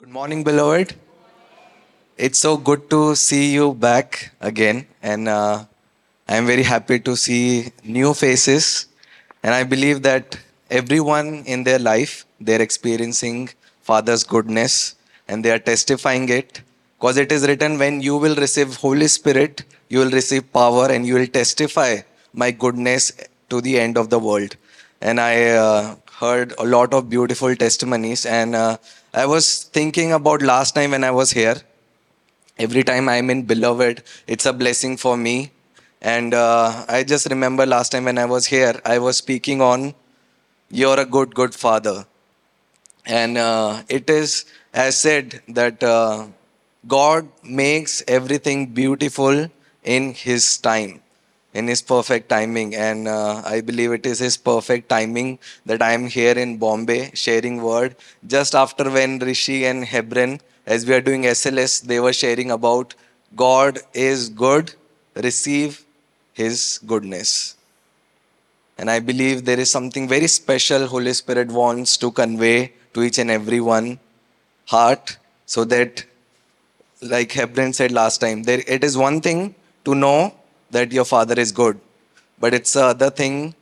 Good morning, beloved. It's so good to see you back again, and uh, I'm very happy to see new faces. And I believe that everyone in their life they're experiencing Father's goodness, and they are testifying it. Because it is written, when you will receive Holy Spirit, you will receive power, and you will testify my goodness to the end of the world. And I uh, heard a lot of beautiful testimonies, and uh, I was thinking about last time when I was here. Every time I'm in Beloved, it's a blessing for me. And uh, I just remember last time when I was here, I was speaking on You're a good, good father. And uh, it is as said that uh, God makes everything beautiful in His time, in His perfect timing. And uh, I believe it is His perfect timing that I am here in Bombay sharing word. Just after when Rishi and Hebron, as we are doing SLS, they were sharing about God is good, receive His goodness. And I believe there is something very special Holy Spirit wants to convey to each and every one heart so that like Hebron said last time, there it is one thing to know that your father is good, but it's the other thing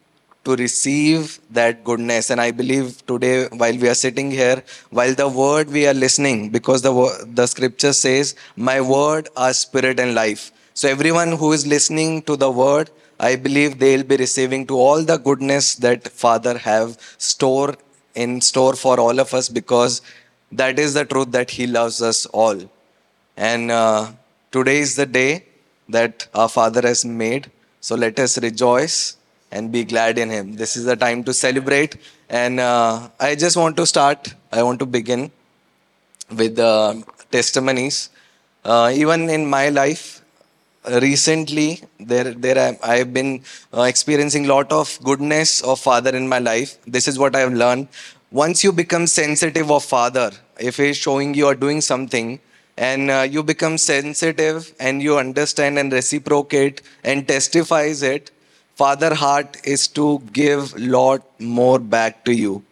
to receive that goodness. And I believe today, while we are sitting here, while the word we are listening, because the the scripture says, "My word are spirit and life." So everyone who is listening to the word, I believe they'll be receiving to all the goodness that Father have store in store for all of us because that is the truth that He loves us all. And uh, today is the day that our Father has made. So let us rejoice and be glad in Him. This is the time to celebrate. And uh, I just want to start, I want to begin with uh, testimonies. Uh, even in my life, recently there there I, have been uh, experiencing lot of goodness of father in my life this is what i have learned once you become sensitive of father if he is showing you or doing something and uh, you become sensitive and you understand and reciprocate and testifies it. Father heart is to give lot more back to you.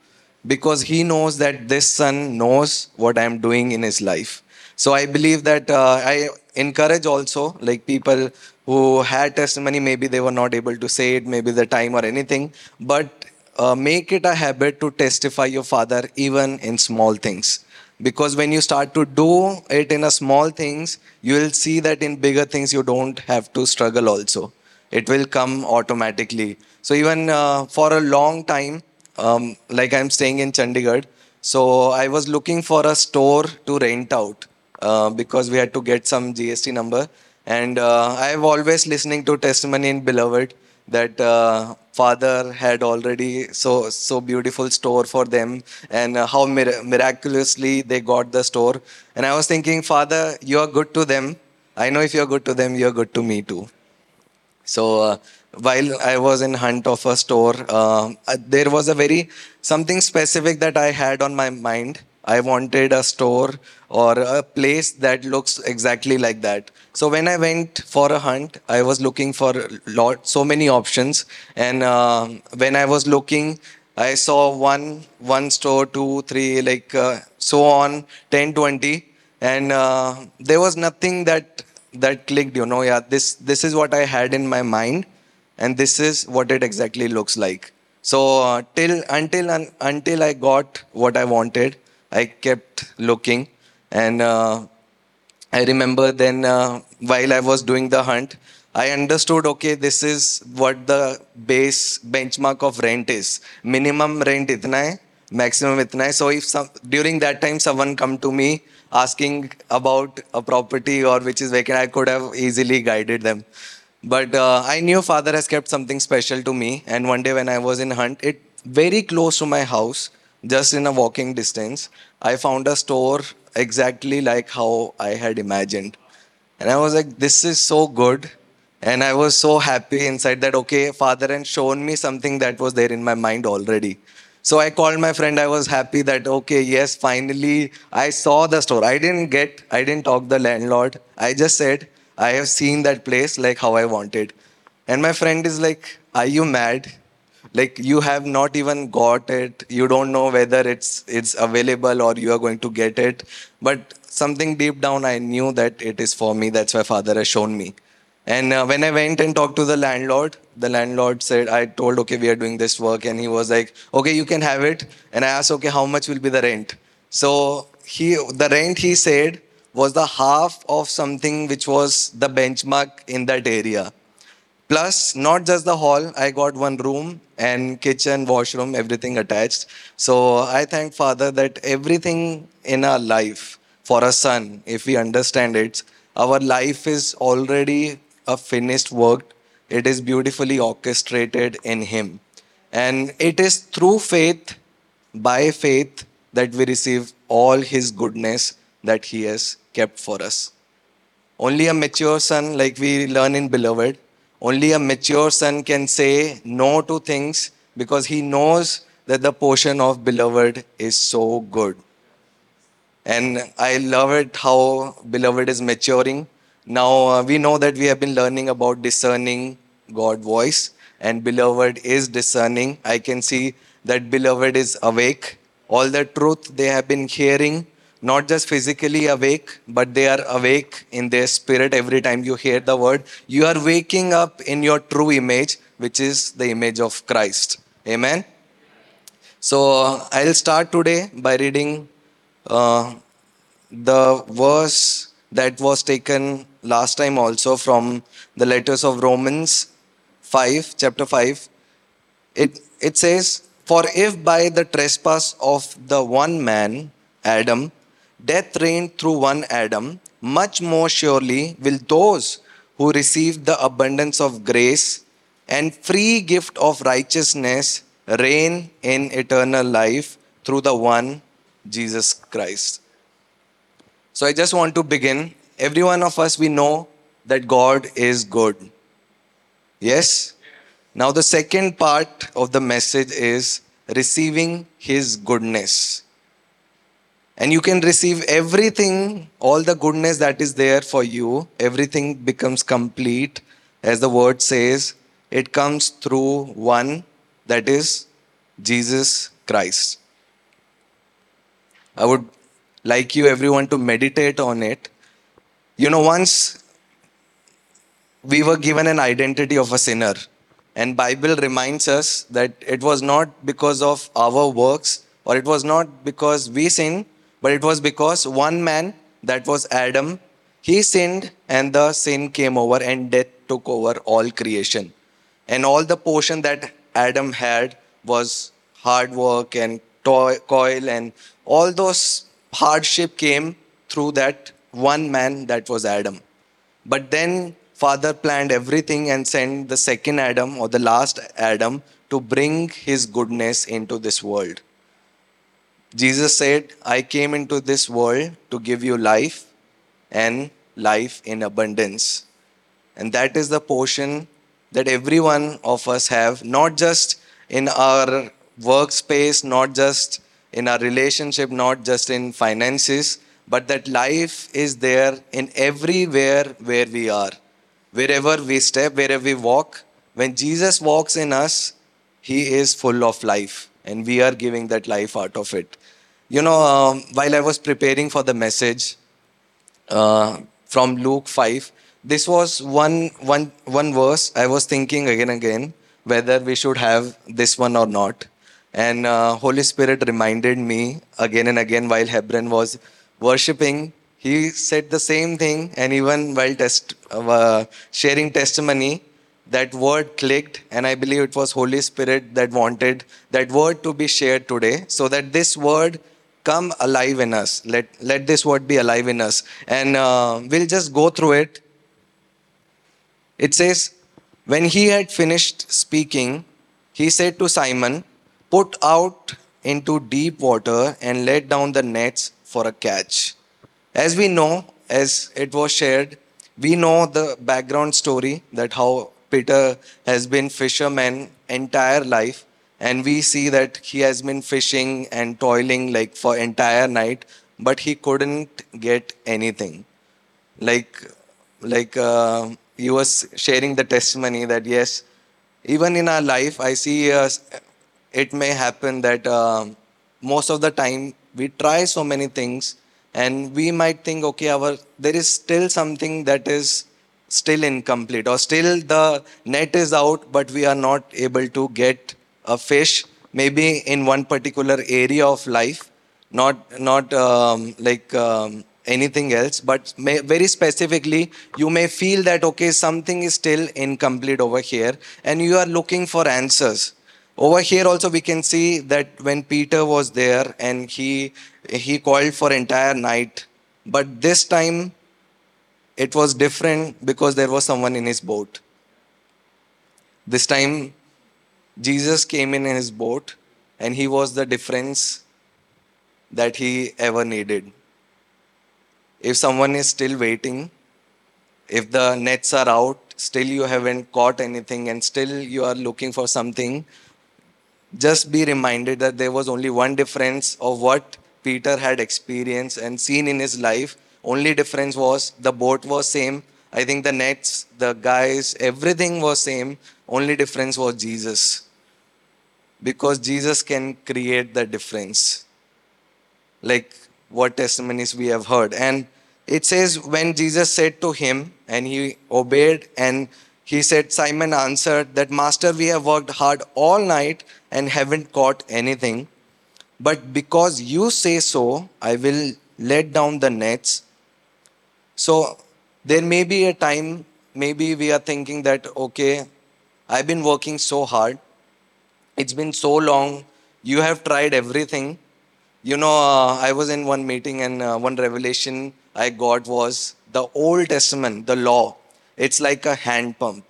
Because he knows that this son knows what i'm doing in his life. So i believe that uh, i encourage also like people who had testimony maybe they were not able to say it maybe the time or anything. But uh, make it a habit to testify your father even in small things because when you start to do it in a small things you will see that in bigger things you don't have to struggle also. It will come automatically. So even uh, for a long time um, like i'm staying in chandigarh so i was looking for a store to rent out uh, because we had to get some gst number. And uh, i've always listening to testimony in beloved that uh, father had already so so beautiful store for them and uh, how mir- miraculously they got the store. And i was thinking father you are good to them. I know if you're good to them you're good to me too. So uh, while I was in hunt of a store, uh, uh, there was a very something specific that I had on my mind. I wanted a store or a place that looks exactly like that. So when I went for a hunt, I was looking for lot so many options, and uh, when I was looking, I saw one one store, two, three, like uh, so on, 10, 20, and uh, there was nothing that that clicked you know yeah this this is what i had in my mind and this is what it exactly looks like. So uh, till until un, until i got what i wanted i kept looking and uh, i remember then uh, while i was doing the hunt i understood okay this is what the base benchmark of rent is. Minimum rent itna hai maximum itna hai. So if some during that time someone come to me asking about a property or which is vacant i could have easily guided them. But uh, i knew father has kept something special to me. And one day when i was in hunt it very close to my house just in a walking distance i found a store exactly like how i had imagined and I was like, this is so good. And I was so happy inside that, okay, Father had shown me something that was there in my mind already. So I called my friend. I was happy that, okay, yes, finally I saw the store. I didn't get, I didn't talk the landlord. I just said, I have seen that place like how I wanted. And my friend is like, are you mad? Like you have not even got it. You don't know whether it's it's available or you are going to get it. But something deep down i knew that it is for me. That's why father has shown me. And uh, when i went and talked to the landlord the landlord said i told okay we are doing this work. And he was like okay you can have it. And i asked okay how much will be the rent? So he the rent he said was the half of something which was the benchmark in that area Plus, not just the hall, I got one room and kitchen, washroom, everything attached. So I thank Father that everything in our life for a son, if we understand it, our life is already a finished work. It is beautifully orchestrated in Him. And it is through faith, by faith, that we receive all His goodness that He has kept for us. Only a mature son, like we learn in Beloved, only a mature son can say no to things because he knows that the portion of beloved is so good. And I love it how beloved is maturing. Now uh, we know that we have been learning about discerning God voice and beloved is discerning. I can see that beloved is awake. All the truth they have been hearing not just physically awake, but they are awake in their spirit every time you hear the word. You are waking up in your true image, which is the image of Christ. Amen. So I'll start today by reading uh, the verse that was taken last time also from the letters of Romans 5, chapter 5. It, it says, For if by the trespass of the one man, Adam, death reigned through one Adam, much more surely will those who receive the abundance of grace and free gift of righteousness reign in eternal life through the one Jesus Christ. So I just want to begin. Every one of us, we know that God is good. Yes? Now, the second part of the message is receiving His goodness and you can receive everything, all the goodness that is there for you. Everything becomes complete, as the word says. It comes through one, that is Jesus Christ. I would like you, everyone, to meditate on it. You know, once we were given an identity of a sinner, and Bible reminds us that it was not because of our works or it was not because we sinned, but it was because one man, that was Adam, he sinned and the sin came over and death took over all creation. And all the portion that Adam had was hard work and toil and all those hardship came through that one man that was Adam. But then Father planned everything and sent the second Adam or the last Adam to bring his goodness into this world. Jesus said, I came into this world to give you life and life in abundance. And that is the portion that every one of us have, not just in our workspace, not just in our relationship, not just in finances, but that life is there in everywhere where we are. Wherever we step, wherever we walk, when Jesus walks in us, he is full of life and we are giving that life out of it. You know, um, while I was preparing for the message uh, from Luke 5, this was one, one, one verse I was thinking again and again whether we should have this one or not. And uh, Holy Spirit reminded me again and again while Hebron was worshiping. He said the same thing, and even while test, uh, sharing testimony, that word clicked and i believe it was holy spirit that wanted that word to be shared today so that this word come alive in us. Let let this word be alive in us. And uh, we'll just go through it. It says when he had finished speaking he said to simon put out into deep water and let down the nets for a catch. As we know as it was shared we know the background story that how Peter has been fisherman entire life and we see that he has been fishing and toiling like for entire night but he couldn't get anything. Like like uh, he was sharing the testimony that yes even in our life, I see uh, it may happen that uh, most of the time we try so many things and we might think, okay, our there is still something that is still incomplete or still the net is out, but we are not able to get a fish maybe in one particular area of life, not not um, like um, anything else, but may, very specifically, you may feel that okay, something is still incomplete over here, and you are looking for answers. Over here also we can see that when Peter was there and he he called for entire night, but this time it was different because there was someone in his boat. This time Jesus came in his boat and he was the difference that he ever needed. If someone is still waiting, if the nets are out, still you haven't caught anything, and still you are looking for something, just be reminded that there was only one difference of what Peter had experienced and seen in his life. Only difference was the boat was same. I think the nets, the guys, everything was same. Only difference was Jesus. Because Jesus can create the difference. Like what testimonies we have heard. And it says, when Jesus said to him, and he obeyed, and he said, Simon answered, that Master, we have worked hard all night and haven't caught anything. But because you say so, I will let down the nets. So there may be a time, maybe we are thinking that, okay, I've been working so hard. It's been so long. You have tried everything you know, uh, I was in one meeting and uh, one revelation I got was the Old Testament, the law. It's like a hand pump.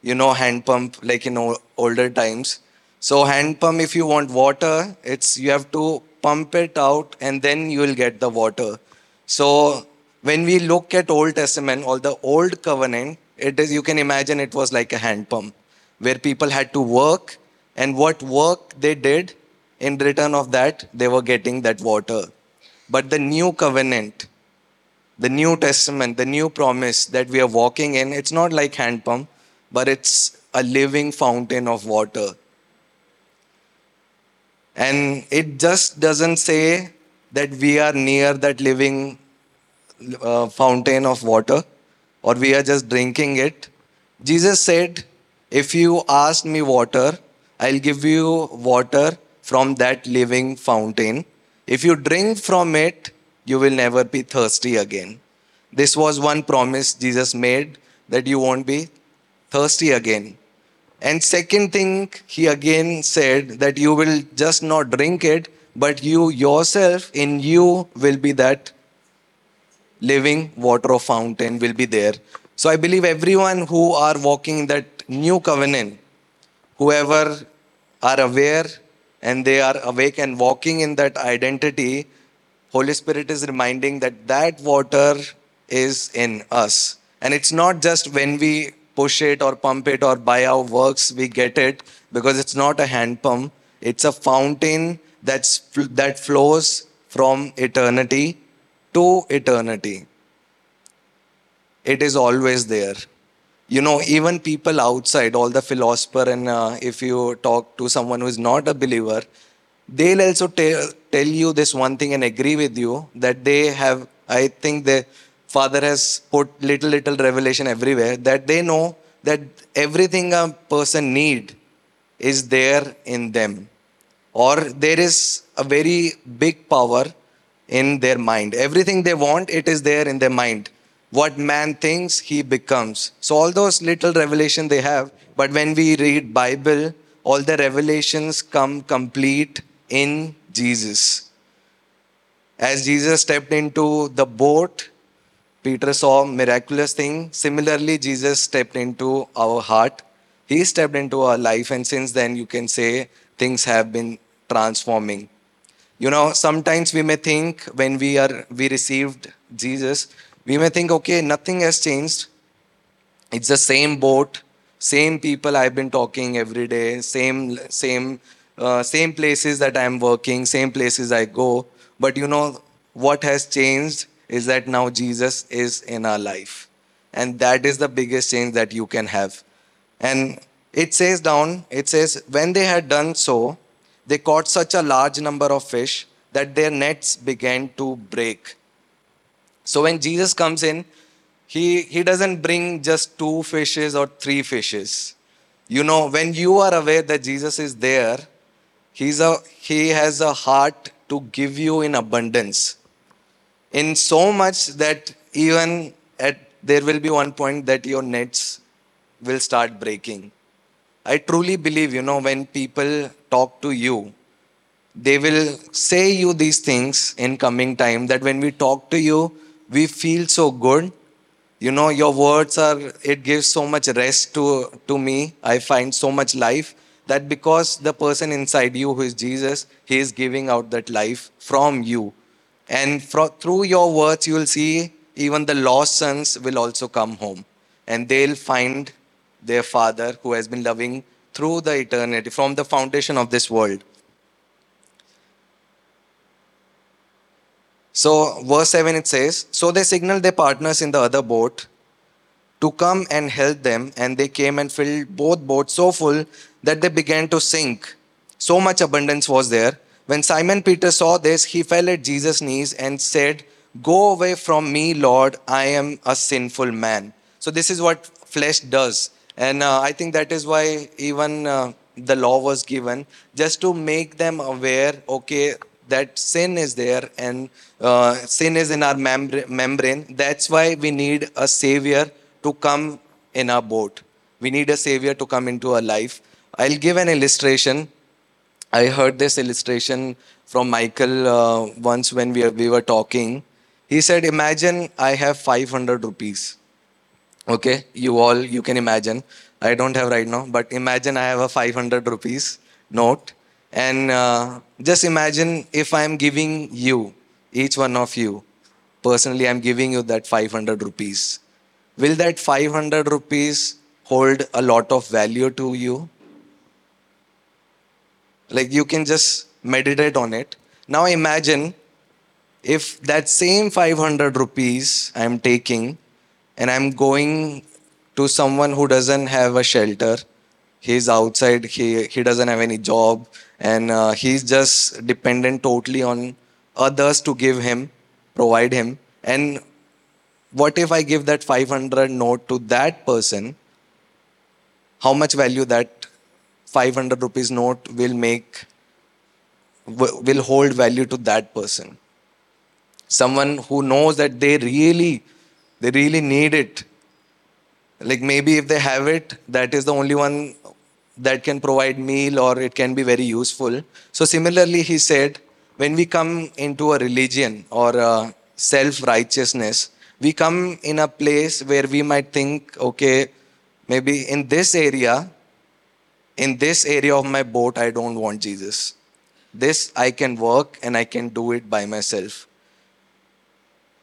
You know, hand pump like in older times. So hand pump, if you want water, it's you have to pump it out and then you will get the water. So when we look at Old Testament or the Old Covenant, it is you can imagine it was like a hand pump where people had to work and what work they did in return of that, they were getting that water. But the new covenant, the new testament, the new promise that we are walking in, it's not like hand pump, but it's a living fountain of water. And it just doesn't say that we are near that living uh, fountain of water or we are just drinking it. Jesus said, If you ask me water, I'll give you water from that living fountain. If you drink from it, you will never be thirsty again. This was one promise Jesus made that you won't be thirsty again. And second thing, he again said that you will just not drink it, but you yourself, in you, will be that living water of fountain will be there. So I believe everyone who are walking in that new covenant, whoever are aware and they are awake and walking in that identity, Holy Spirit is reminding that that water is in us. And it's not just when we push it or pump it or by our works we get it, because it's not a hand pump. It's a fountain that's, that flows from eternity to eternity. It is always there you know even people outside all the philosopher and uh, if you talk to someone who is not a believer they'll also tell, tell you this one thing and agree with you that they have i think the father has put little little revelation everywhere that they know that everything a person need is there in them. Or there is a very big power in their mind. Everything they want it is there in their mind what man thinks he becomes. So all those little revelation they have but when we read bible all the revelations come complete in jesus. As jesus stepped into the boat peter saw miraculous thing. Similarly jesus stepped into our heart. He stepped into our life and since then you can say things have been transforming. You know sometimes we may think when we are we received jesus we may think, okay, nothing has changed. It's the same boat, same people I've been talking every day, same, same, uh, same places that I'm working, same places I go. But you know, what has changed is that now Jesus is in our life. And that is the biggest change that you can have. And it says down, it says, when they had done so, they caught such a large number of fish that their nets began to break. So when Jesus comes in, he, he doesn't bring just two fishes or three fishes. You know, when you are aware that Jesus is there, he's a, he has a heart to give you in abundance. In so much that even at there will be one point that your nets will start breaking. I truly believe, you know, when people talk to you, they will say you these things in coming time that when we talk to you, we feel so good. You know, your words are, it gives so much rest to, to me. I find so much life that because the person inside you who is Jesus, he is giving out that life from you. And fro- through your words, you will see even the lost sons will also come home and they'll find their father who has been loving through the eternity from the foundation of this world. So, verse 7 it says, So they signaled their partners in the other boat to come and help them, and they came and filled both boats so full that they began to sink. So much abundance was there. When Simon Peter saw this, he fell at Jesus' knees and said, Go away from me, Lord, I am a sinful man. So, this is what flesh does. And uh, I think that is why even uh, the law was given, just to make them aware, okay, that sin is there and uh, sin is in our membra- membrane. That's why we need a savior to come in our boat. We need a savior to come into our life. I'll give an illustration. I heard this illustration from Michael uh, once when we, we were talking. He said, Imagine I have 500 rupees. Okay, you all, you can imagine. I don't have right now, but imagine I have a 500 rupees note. And uh, just imagine if I'm giving you, each one of you, personally, I'm giving you that 500 rupees. Will that 500 rupees hold a lot of value to you? Like you can just meditate on it. Now imagine if that same 500 rupees I'm taking and I'm going to someone who doesn't have a shelter, he's outside, he, he doesn't have any job, and uh, he's just dependent totally on others to give him, provide him. And what if I give that 500 note to that person? How much value that 500 rupees note will make, will hold value to that person? someone who knows that they really they really need it like maybe if they have it that is the only one that can provide meal or it can be very useful. So similarly he said when we come into a religion or a self righteousness we come in a place where we might think okay maybe in this area in this area of my boat i don't want jesus. This i can work and i can do it by myself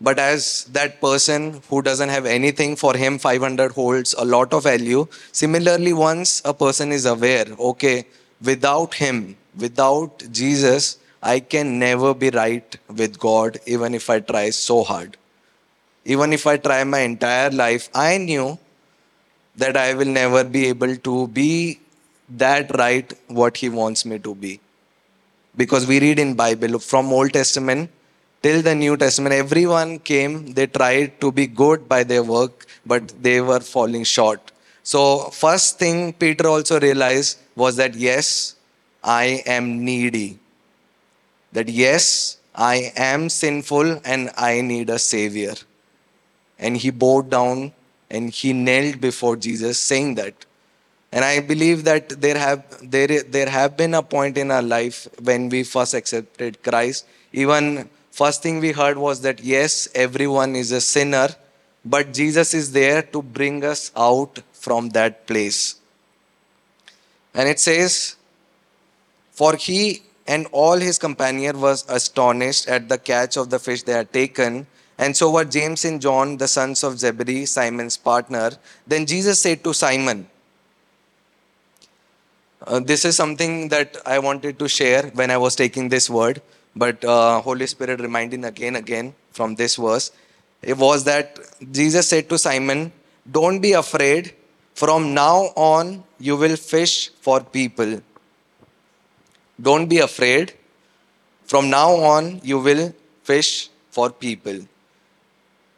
but as that person who doesn't have anything for him 500 holds a lot of value. Similarly once a person is aware okay without him without jesus i can never be right with god even if i try so hard. Even if i try my entire life i knew that i will never be able to be that right what he wants me to be. Because we read in bible from old testament till the New Testament, everyone came, they tried to be good by their work, but they were falling short. So, first thing Peter also realized was that yes, I am needy. That yes, I am sinful and I need a savior. And he bowed down and he knelt before Jesus, saying that. And I believe that there have there there have been a point in our life when we first accepted Christ. Even First thing we heard was that yes, everyone is a sinner, but Jesus is there to bring us out from that place. And it says, For he and all his companion was astonished at the catch of the fish they had taken. And so were James and John, the sons of Zebedee, Simon's partner. Then Jesus said to Simon, uh, This is something that I wanted to share when I was taking this word but uh, Holy Spirit reminding again again from this verse, it was that Jesus said to Simon, "Don't be afraid. From now on, you will fish for people. Don't be afraid. From now on, you will fish for people.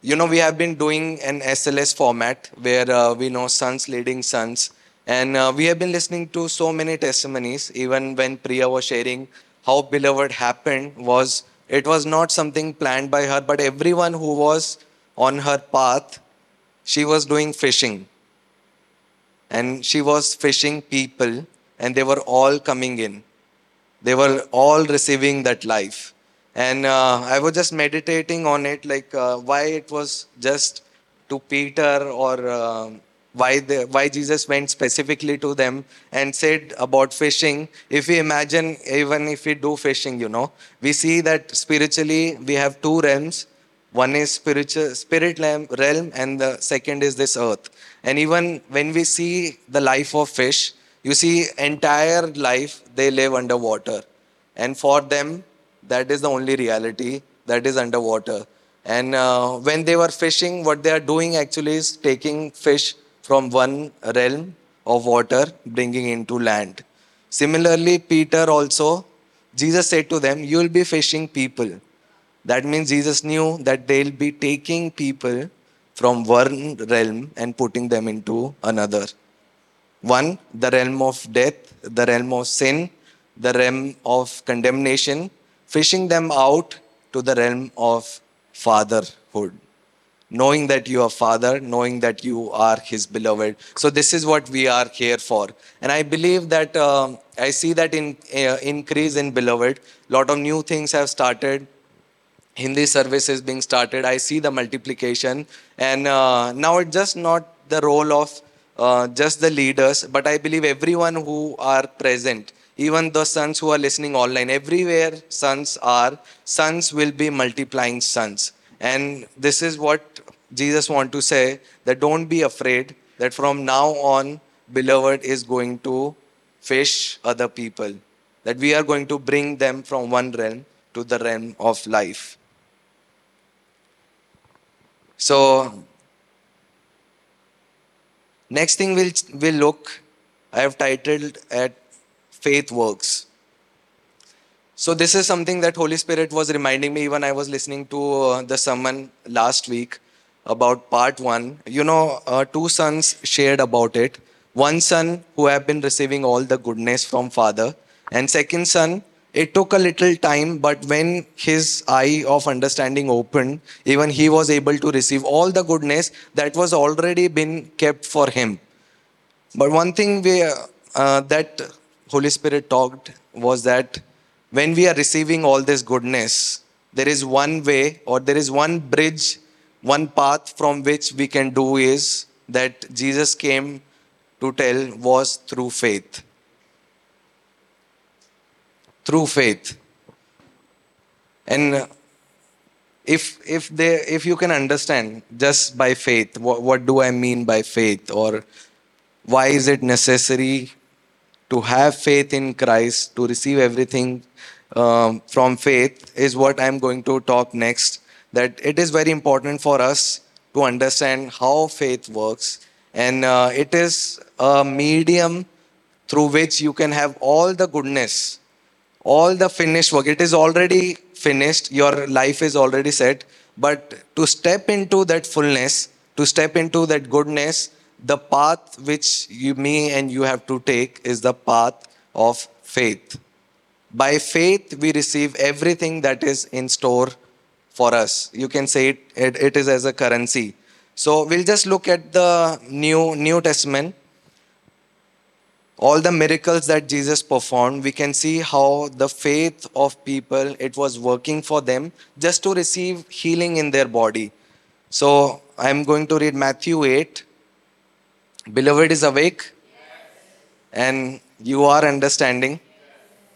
You know, we have been doing an SLS format where uh, we know sons leading sons. And uh, we have been listening to so many testimonies, even when Priya was sharing how beloved happened was it was not something planned by her, but everyone who was on her path, she was doing fishing. And she was fishing people, and they were all coming in. They were all receiving that life. And uh, I was just meditating on it, like uh, why it was just to Peter or uh, why the, why Jesus went specifically to them and said about fishing. If we imagine, even if we do fishing, you know, we see that spiritually we have two realms. One is spiritual spirit realm, and the second is this earth. And even when we see the life of fish, you see entire life they live underwater, and for them that is the only reality that is underwater. And uh, when they were fishing, what they are doing actually is taking fish from one realm of water, bringing into land. Similarly, Peter also, Jesus said to them, You will be fishing people. That means Jesus knew that they'll be taking people from one realm and putting them into another. One, the realm of death, the realm of sin, the realm of condemnation, fishing them out to the realm of fatherhood knowing that you are father knowing that you are his beloved. So this is what we are here for. And i believe that uh, i see that in uh, increase in beloved. Lot of new things have started. Hindi service is being started. I see the multiplication. And uh, now it's just not the role of uh, just the leaders but i believe everyone who are present even the sons who are listening online everywhere sons are sons will be multiplying sons and this is what Jesus want to say that don't be afraid that from now on beloved is going to fish other people that we are going to bring them from one realm to the realm of life. So next thing we'll, we'll look i have titled at faith works so this is something that holy spirit was reminding me even i was listening to uh, the sermon last week about part one. You know, uh, two sons shared about it. One son who have been receiving all the goodness from father, and second son. It took a little time, but when his eye of understanding opened, even he was able to receive all the goodness that was already been kept for him. But one thing we, uh, that Holy Spirit talked was that when we are receiving all this goodness, there is one way or there is one bridge one path from which we can do is that Jesus came to tell was through faith. Through faith. And if if they if you can understand just by faith, what, what do I mean by faith? Or why is it necessary to have faith in Christ, to receive everything um, from faith, is what I'm going to talk next that it is very important for us to understand how faith works. And uh, it is a medium through which you can have all the goodness, all the finished work. It is already finished, your life is already set. But to step into that fullness, to step into that goodness, the path which you, me and you have to take is the path of faith. By faith, we receive everything that is in store for us. You can say it, it, it is as a currency. So we'll just look at the New, New Testament. All the miracles that Jesus performed, we can see how the faith of people, it was working for them just to receive healing in their body. So I'm going to read Matthew 8. Beloved is awake and you are understanding.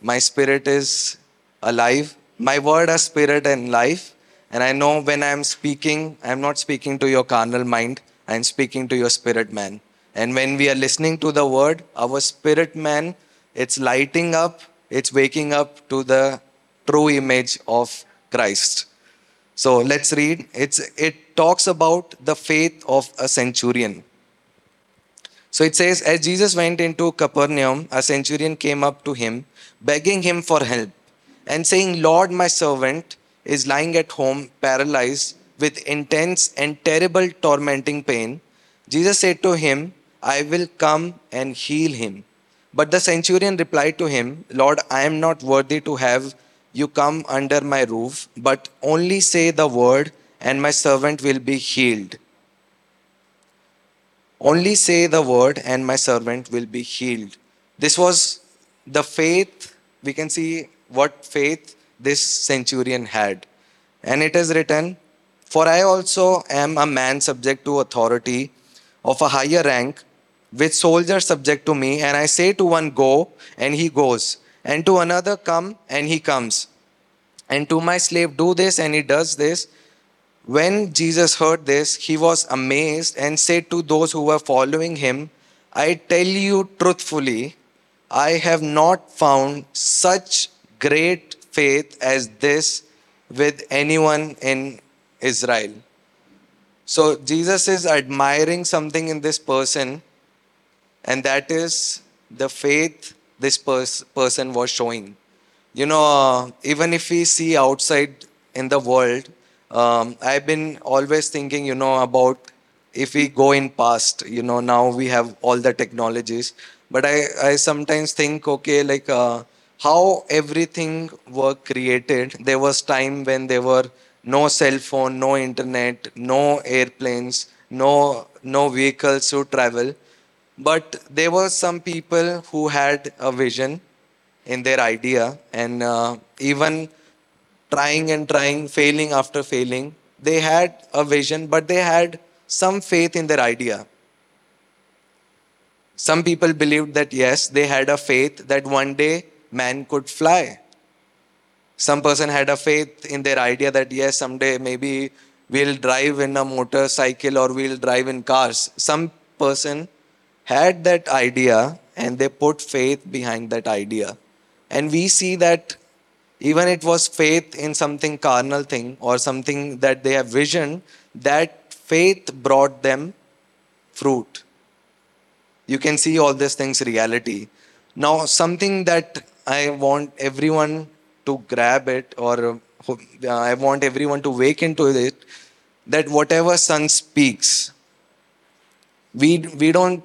My spirit is alive. My word is spirit and life. And I know when I'm speaking, I'm not speaking to your carnal mind, I'm speaking to your spirit man. And when we are listening to the word, our spirit man, it's lighting up, it's waking up to the true image of Christ. So let's read. It's, it talks about the faith of a centurion. So it says, As Jesus went into Capernaum, a centurion came up to him, begging him for help, and saying, Lord, my servant is lying at home, paralyzed with intense and terrible tormenting pain. Jesus said to him, I will come and heal him. But the centurion replied to him, Lord, I am not worthy to have you come under my roof, but only say the word, and my servant will be healed. Only say the word, and my servant will be healed. This was the faith, we can see what faith this centurion had. And it is written, For I also am a man subject to authority of a higher rank, with soldiers subject to me, and I say to one, Go, and he goes, and to another, Come, and he comes, and to my slave, Do this, and he does this. When Jesus heard this, he was amazed and said to those who were following him, I tell you truthfully, I have not found such great faith as this with anyone in Israel. So Jesus is admiring something in this person, and that is the faith this pers- person was showing. You know, uh, even if we see outside in the world, um, I've been always thinking, you know, about if we go in past, you know, now we have all the technologies. But I, I sometimes think, okay, like uh, how everything were created. There was time when there were no cell phone, no internet, no airplanes, no no vehicles to travel. But there were some people who had a vision in their idea, and uh, even trying and trying, failing after failing. They had a vision, but they had some faith in their idea. Some people believed that yes, they had a faith that one day man could fly. Some person had a faith in their idea that yes, someday maybe we'll drive in a motorcycle or we'll drive in cars. Some person had that idea and they put faith behind that idea. And we see that even it was faith in something carnal thing or something that they have vision, that faith brought them fruit. You can see all these things reality. Now, something that I want everyone to grab it, or uh, I want everyone to wake into it, that whatever Son speaks, we we don't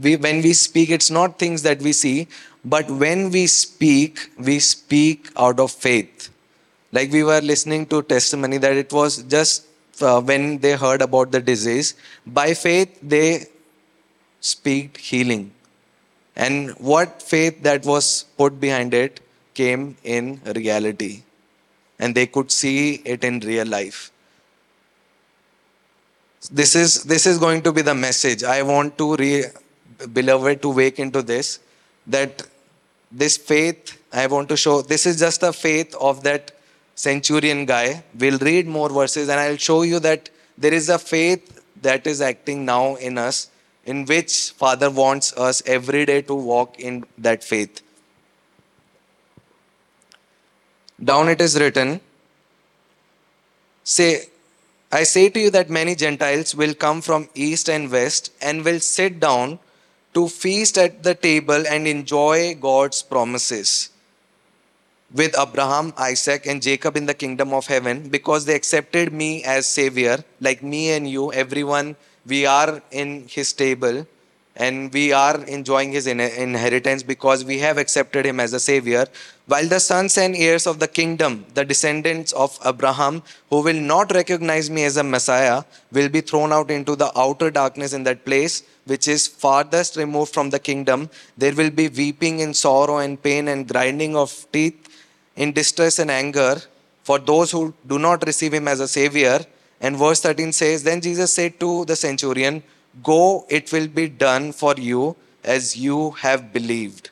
we when we speak, it's not things that we see, but when we speak, we speak out of faith. Like we were listening to testimony that it was just uh, when they heard about the disease, by faith they speak healing. And what faith that was put behind it came in reality. And they could see it in real life. This is, this is going to be the message. I want to, re, beloved, to wake into this that this faith I want to show, this is just the faith of that centurion guy. We'll read more verses and I'll show you that there is a faith that is acting now in us, in which Father wants us every day to walk in that faith. Down it is written, say, I say to you that many Gentiles will come from east and west and will sit down to feast at the table and enjoy God's promises with Abraham, Isaac, and Jacob in the kingdom of heaven because they accepted me as Savior, like me and you, everyone, we are in His table and we are enjoying His inheritance because we have accepted Him as a Savior. While the sons and heirs of the kingdom, the descendants of Abraham, who will not recognize me as a Messiah, will be thrown out into the outer darkness in that place which is farthest removed from the kingdom, there will be weeping and sorrow and pain and grinding of teeth in distress and anger for those who do not receive him as a savior. And verse 13 says, Then Jesus said to the centurion, Go, it will be done for you as you have believed.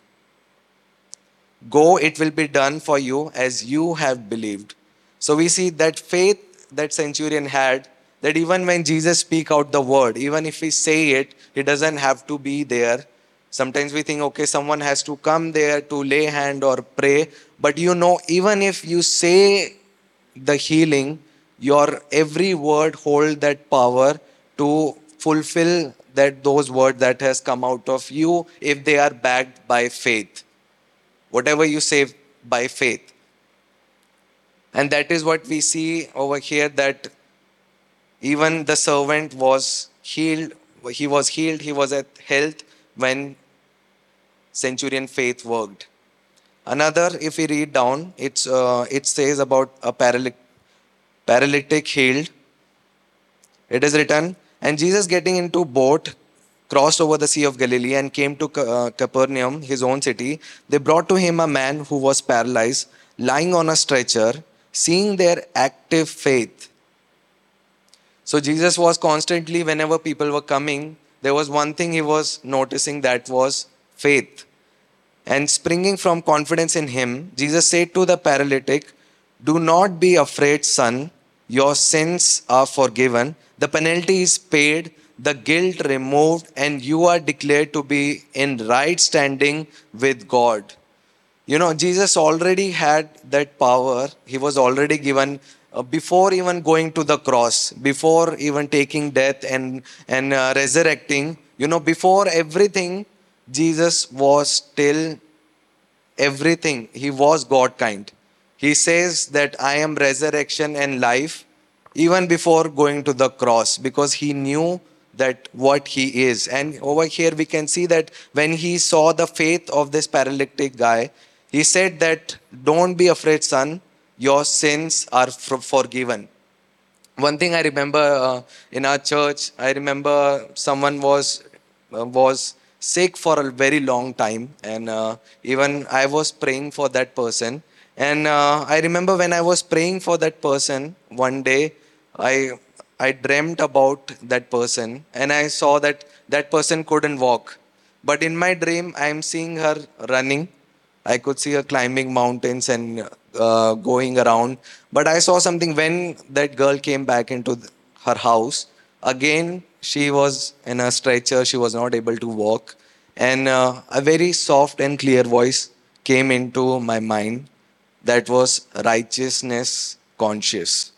Go, it will be done for you as you have believed. So we see that faith that centurion had that even when Jesus speak out the word, even if we say it, it doesn't have to be there. Sometimes we think, okay, someone has to come there to lay hand or pray. But you know, even if you say the healing, your every word hold that power to fulfill that those words that has come out of you if they are backed by faith. Whatever you say by faith. And that is what we see over here that even the servant was healed. He was healed. He was at health when centurion faith worked. Another, if we read down, it's, uh, it says about a paralytic, paralytic healed. It is written, and Jesus getting into boat crossed over the Sea of Galilee and came to uh, Capernaum, his own city. They brought to him a man who was paralyzed, lying on a stretcher, seeing their active faith. So Jesus was constantly, whenever people were coming, there was one thing he was noticing that was faith. And springing from confidence in him, Jesus said to the paralytic, Do not be afraid, son. Your sins are forgiven. The penalty is paid, the guilt removed, and you are declared to be in right standing with God. You know, Jesus already had that power. He was already given uh, before even going to the cross, before even taking death and, and uh, resurrecting. You know, before everything, Jesus was still everything. He was God kind. He says that I am resurrection and life even before going to the cross because he knew that what he is. And over here we can see that when he saw the faith of this paralytic guy, he said that don't be afraid son, your sins are forgiven. One thing I remember uh, in our church, I remember someone was uh, was sick for a very long time and uh, even i was praying for that person and uh, i remember when i was praying for that person one day i i dreamt about that person and i saw that that person couldn't walk. But in my dream i am seeing her running. I could see her climbing mountains and uh, going around. But i saw something when that girl came back into her house. Again she was in a stretcher. She was not able to walk. And uh, a very soft and clear voice came into my mind that was righteousness conscious.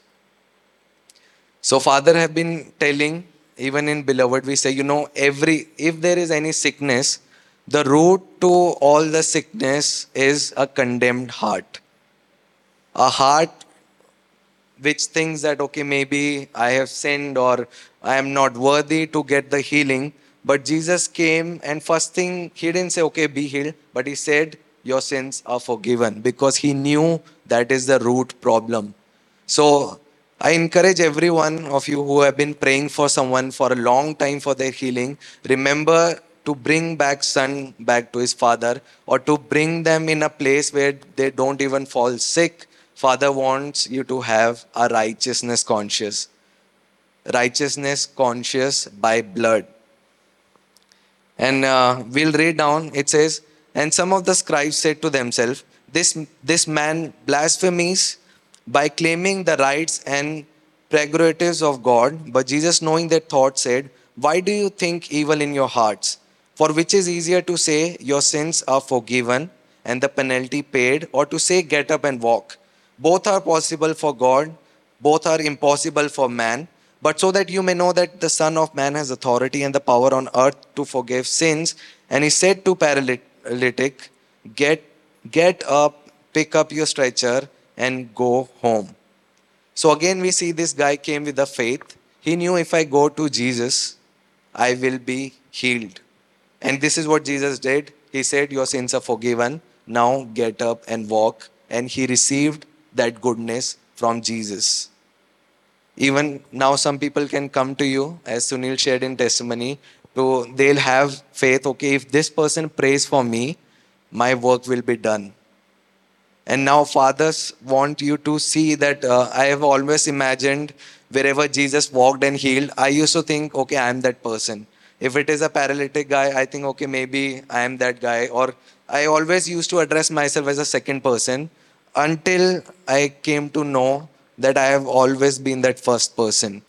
So father have been telling even in beloved we say you know every if there is any sickness the root to all the sickness is a condemned heart. A heart which thinks that okay maybe i have sinned or I am not worthy to get the healing. But Jesus came and first thing, he didn't say, okay, be healed, but he said, your sins are forgiven because he knew that is the root problem. So I encourage every one of you who have been praying for someone for a long time for their healing, remember to bring back son back to his father or to bring them in a place where they don't even fall sick. Father wants you to have a righteousness conscious righteousness conscious by blood. And uh, we'll read down, it says, And some of the scribes said to themselves, This, this man blasphemies by claiming the rights and prerogatives of God. But Jesus, knowing their thoughts, said, Why do you think evil in your hearts? For which is easier to say, Your sins are forgiven and the penalty paid, or to say, Get up and walk? Both are possible for God, both are impossible for man but so that you may know that the Son of Man has authority and the power on earth to forgive sins. And he said to paralytic, Get, get up, pick up your stretcher, and go home. So again, we see this guy came with the faith. He knew if I go to Jesus, I will be healed. And this is what Jesus did. He said, Your sins are forgiven. Now get up and walk. And he received that goodness from Jesus. Even now, some people can come to you, as Sunil shared in testimony, to they'll have faith. Okay, if this person prays for me, my work will be done. And now, fathers want you to see that uh, I have always imagined wherever Jesus walked and healed, I used to think, okay, I am that person. If it is a paralytic guy, I think, okay, maybe I am that guy. Or I always used to address myself as a second person until I came to know that I have always been that first person.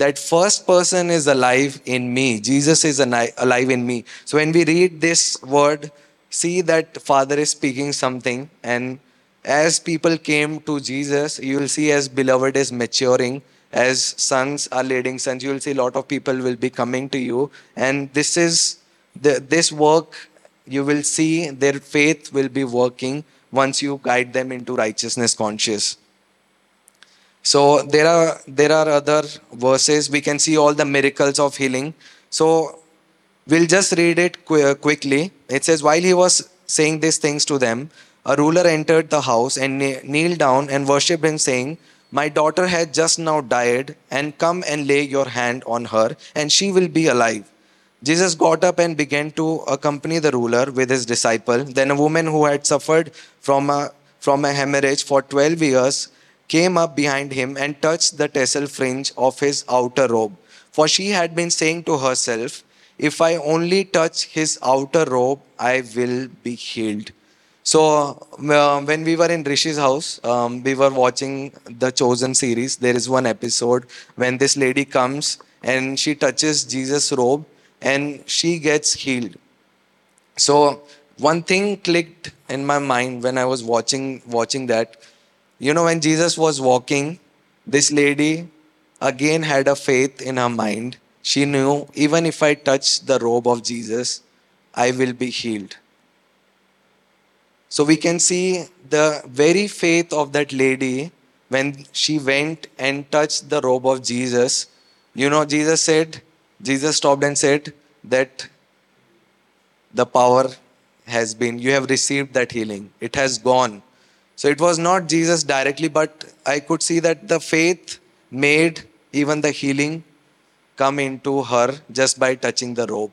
That first person is alive in me. Jesus is alive in me. So when we read this word, see that Father is speaking something. And as people came to Jesus, you will see as beloved is maturing as sons are leading sons you will see a lot of people will be coming to you and this is the, this work you will see their faith will be working once you guide them into righteousness conscious so there are there are other verses. We can see all the miracles of healing. So we'll just read it qu- uh, quickly. It says while he was saying these things to them a ruler entered the house and kne- kneeled down and worshipped him saying my daughter had just now died and come and lay your hand on her and she will be alive Jesus got up and began to accompany the ruler with his disciple. Then a woman who had suffered from a, from a hemorrhage for 12 years came up behind him and touched the tassel fringe of his outer robe. For she had been saying to herself, If I only touch his outer robe, I will be healed. So, uh, when we were in Rishi's house, um, we were watching the Chosen series. There is one episode when this lady comes and she touches Jesus' robe and she gets healed. So one thing clicked in my mind when I was watching watching that. You know, when Jesus was walking, this lady again had a faith in her mind. She knew even if I touch the robe of Jesus, I will be healed. So we can see the very faith of that lady when she went and touched the robe of Jesus. You know, Jesus said, Jesus stopped and said that the power has been, you have received that healing. It has gone. So it was not Jesus directly, but I could see that the faith made even the healing come into her just by touching the robe.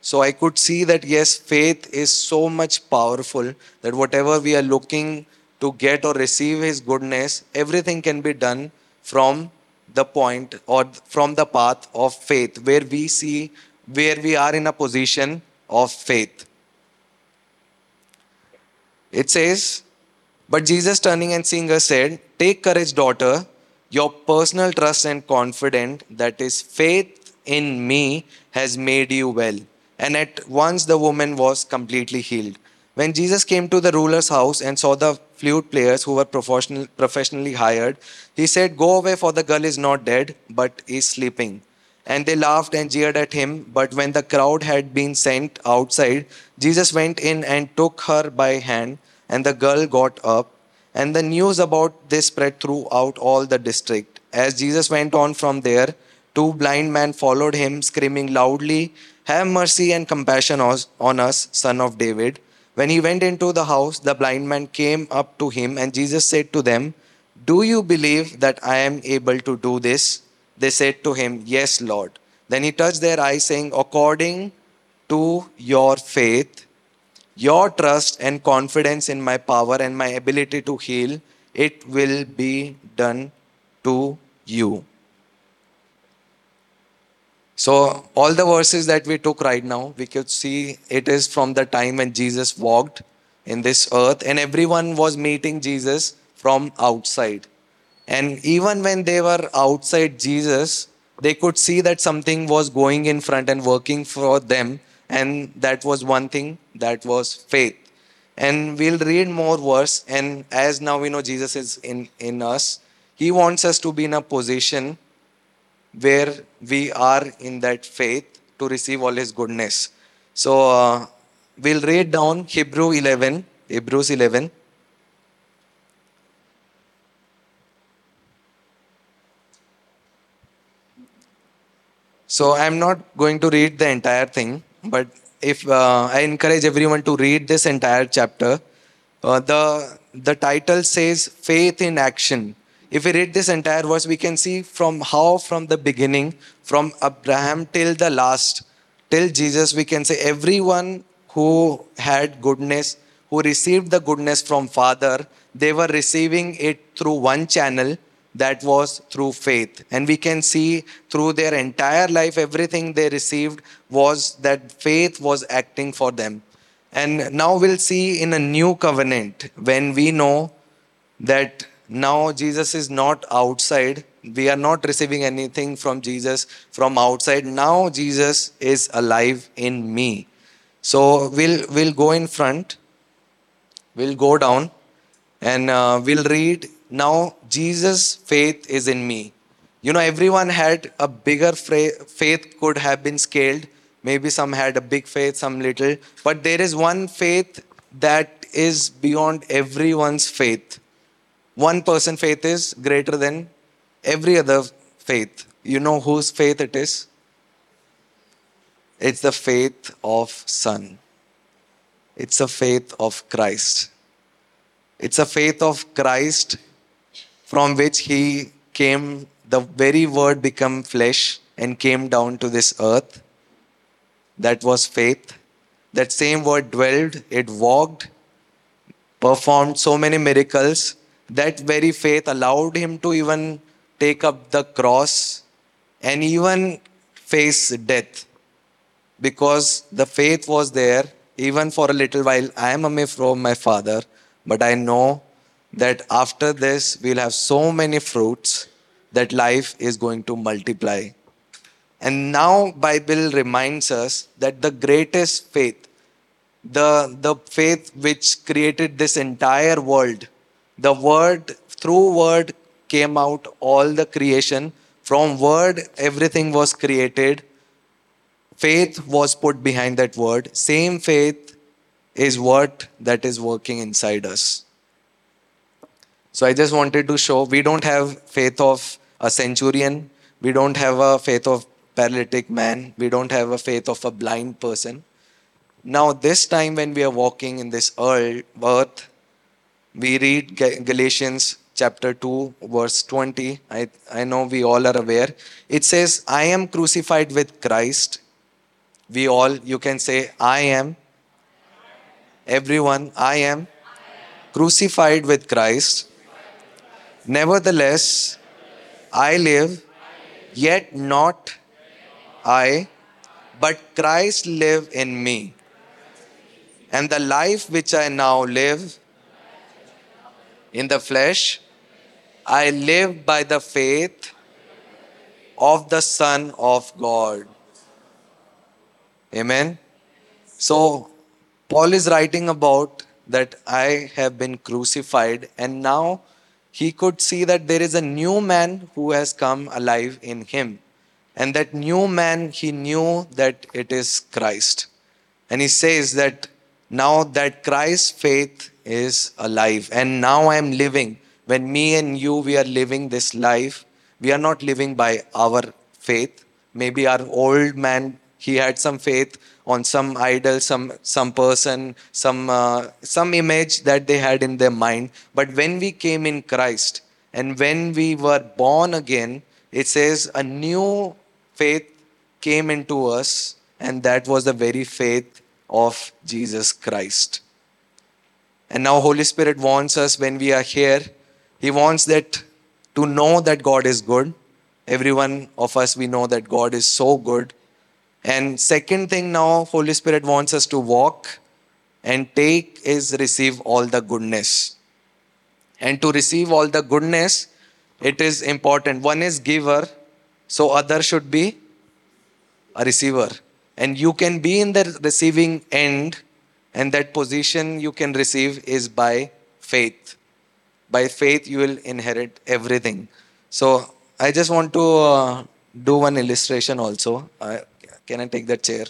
So I could see that yes, faith is so much powerful that whatever we are looking to get or receive His goodness, everything can be done from the point or from the path of faith, where we see where we are in a position of faith. It says, But Jesus turning and seeing her said, Take courage, daughter. Your personal trust and confidence, that is faith in me, has made you well. And at once the woman was completely healed. When Jesus came to the ruler's house and saw the flute players who were professional, professionally hired, he said, Go away, for the girl is not dead, but is sleeping. And they laughed and jeered at him. But when the crowd had been sent outside, Jesus went in and took her by hand, and the girl got up. And the news about this spread throughout all the district. As Jesus went on from there, two blind men followed him, screaming loudly, Have mercy and compassion on us, son of David. When he went into the house, the blind man came up to him, and Jesus said to them, Do you believe that I am able to do this? They said to him, Yes, Lord. Then he touched their eyes, saying, According to your faith, your trust and confidence in my power and my ability to heal, it will be done to you. So, all the verses that we took right now, we could see it is from the time when Jesus walked in this earth, and everyone was meeting Jesus from outside. And even when they were outside Jesus, they could see that something was going in front and working for them. And that was one thing that was faith. And we'll read more verse. And as now we know Jesus is in, in us, He wants us to be in a position where we are in that faith to receive all His goodness. So uh, we'll read down Hebrew 11, Hebrews 11. So I'm not going to read the entire thing, but if uh, I encourage everyone to read this entire chapter, uh, the the title says faith in action. If we read this entire verse, we can see from how from the beginning, from Abraham till the last, till Jesus, we can say everyone who had goodness, who received the goodness from Father, they were receiving it through one channel that was through faith. And we can see through their entire life, everything they received was that faith was acting for them. And now we'll see in a new covenant when we know that now Jesus is not outside. We are not receiving anything from Jesus from outside. Now Jesus is alive in me. So we'll we'll go in front. We'll go down, and uh, we'll read now Jesus' faith is in me. You know, everyone had a bigger faith, could have been scaled. Maybe some had a big faith, some little. But there is one faith that is beyond everyone's faith. One person faith is greater than every other faith. You know whose faith it is? It's the faith of Son. It's a faith of Christ. It's a faith of Christ from which He came, the very word become flesh and came down to this earth. That was faith. That same word dwelled, it walked, performed so many miracles. That very faith allowed him to even take up the cross and even face death because the faith was there even for a little while. I am away from my father, but I know that after this we'll have so many fruits that life is going to multiply. And now Bible reminds us that the greatest faith, the, the faith which created this entire world, the word, through word came out all the creation. From word, everything was created faith was put behind that word. Same faith is what that is working inside us. So I just wanted to show we don't have faith of a centurion, we don't have a faith of paralytic man, we don't have a faith of a blind person. Now, this time when we are walking in this earth, we read Galatians chapter 2, verse 20. I, I know we all are aware. It says, I am crucified with Christ we all, you can say, I am. Everyone, I am crucified with Christ. Nevertheless, I live, yet not I, but Christ live in me. And the life which I now live in the flesh, I live by the faith of the Son of God Amen. So, Paul is writing about that I have been crucified, and now he could see that there is a new man who has come alive in him. And that new man, he knew that it is Christ. And he says that now that Christ's faith is alive, and now I am living. When me and you, we are living this life, we are not living by our faith. Maybe our old man he had some faith on some idol, some some person, some uh, some image that they had in their mind. But when we came in Christ and when we were born again, it says a new faith came into us, and that was the very faith of Jesus Christ. And now Holy Spirit wants us when we are here, He wants that to know that God is good. Every one of us, we know that God is so good and second thing now, Holy Spirit wants us to walk and take is receive all the goodness. And to receive all the goodness, it is important. One is giver, so other should be a receiver. And you can be in the receiving end, and that position you can receive is by faith. By faith, you will inherit everything. So I just want to uh, do one illustration also. Can I take that chair?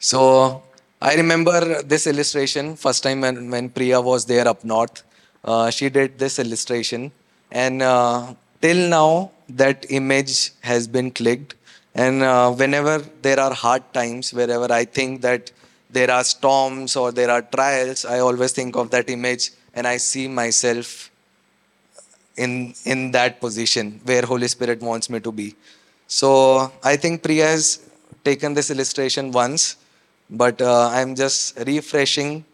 So I remember this illustration first time when, when Priya was there up north. Uh, she did this illustration, and uh, till now that image has been clicked. And uh, whenever there are hard times, wherever I think that there are storms or there are trials, I always think of that image and I see myself in in that position where Holy Spirit wants me to be. So I think Priya has taken this illustration once, but uh, I'm just refreshing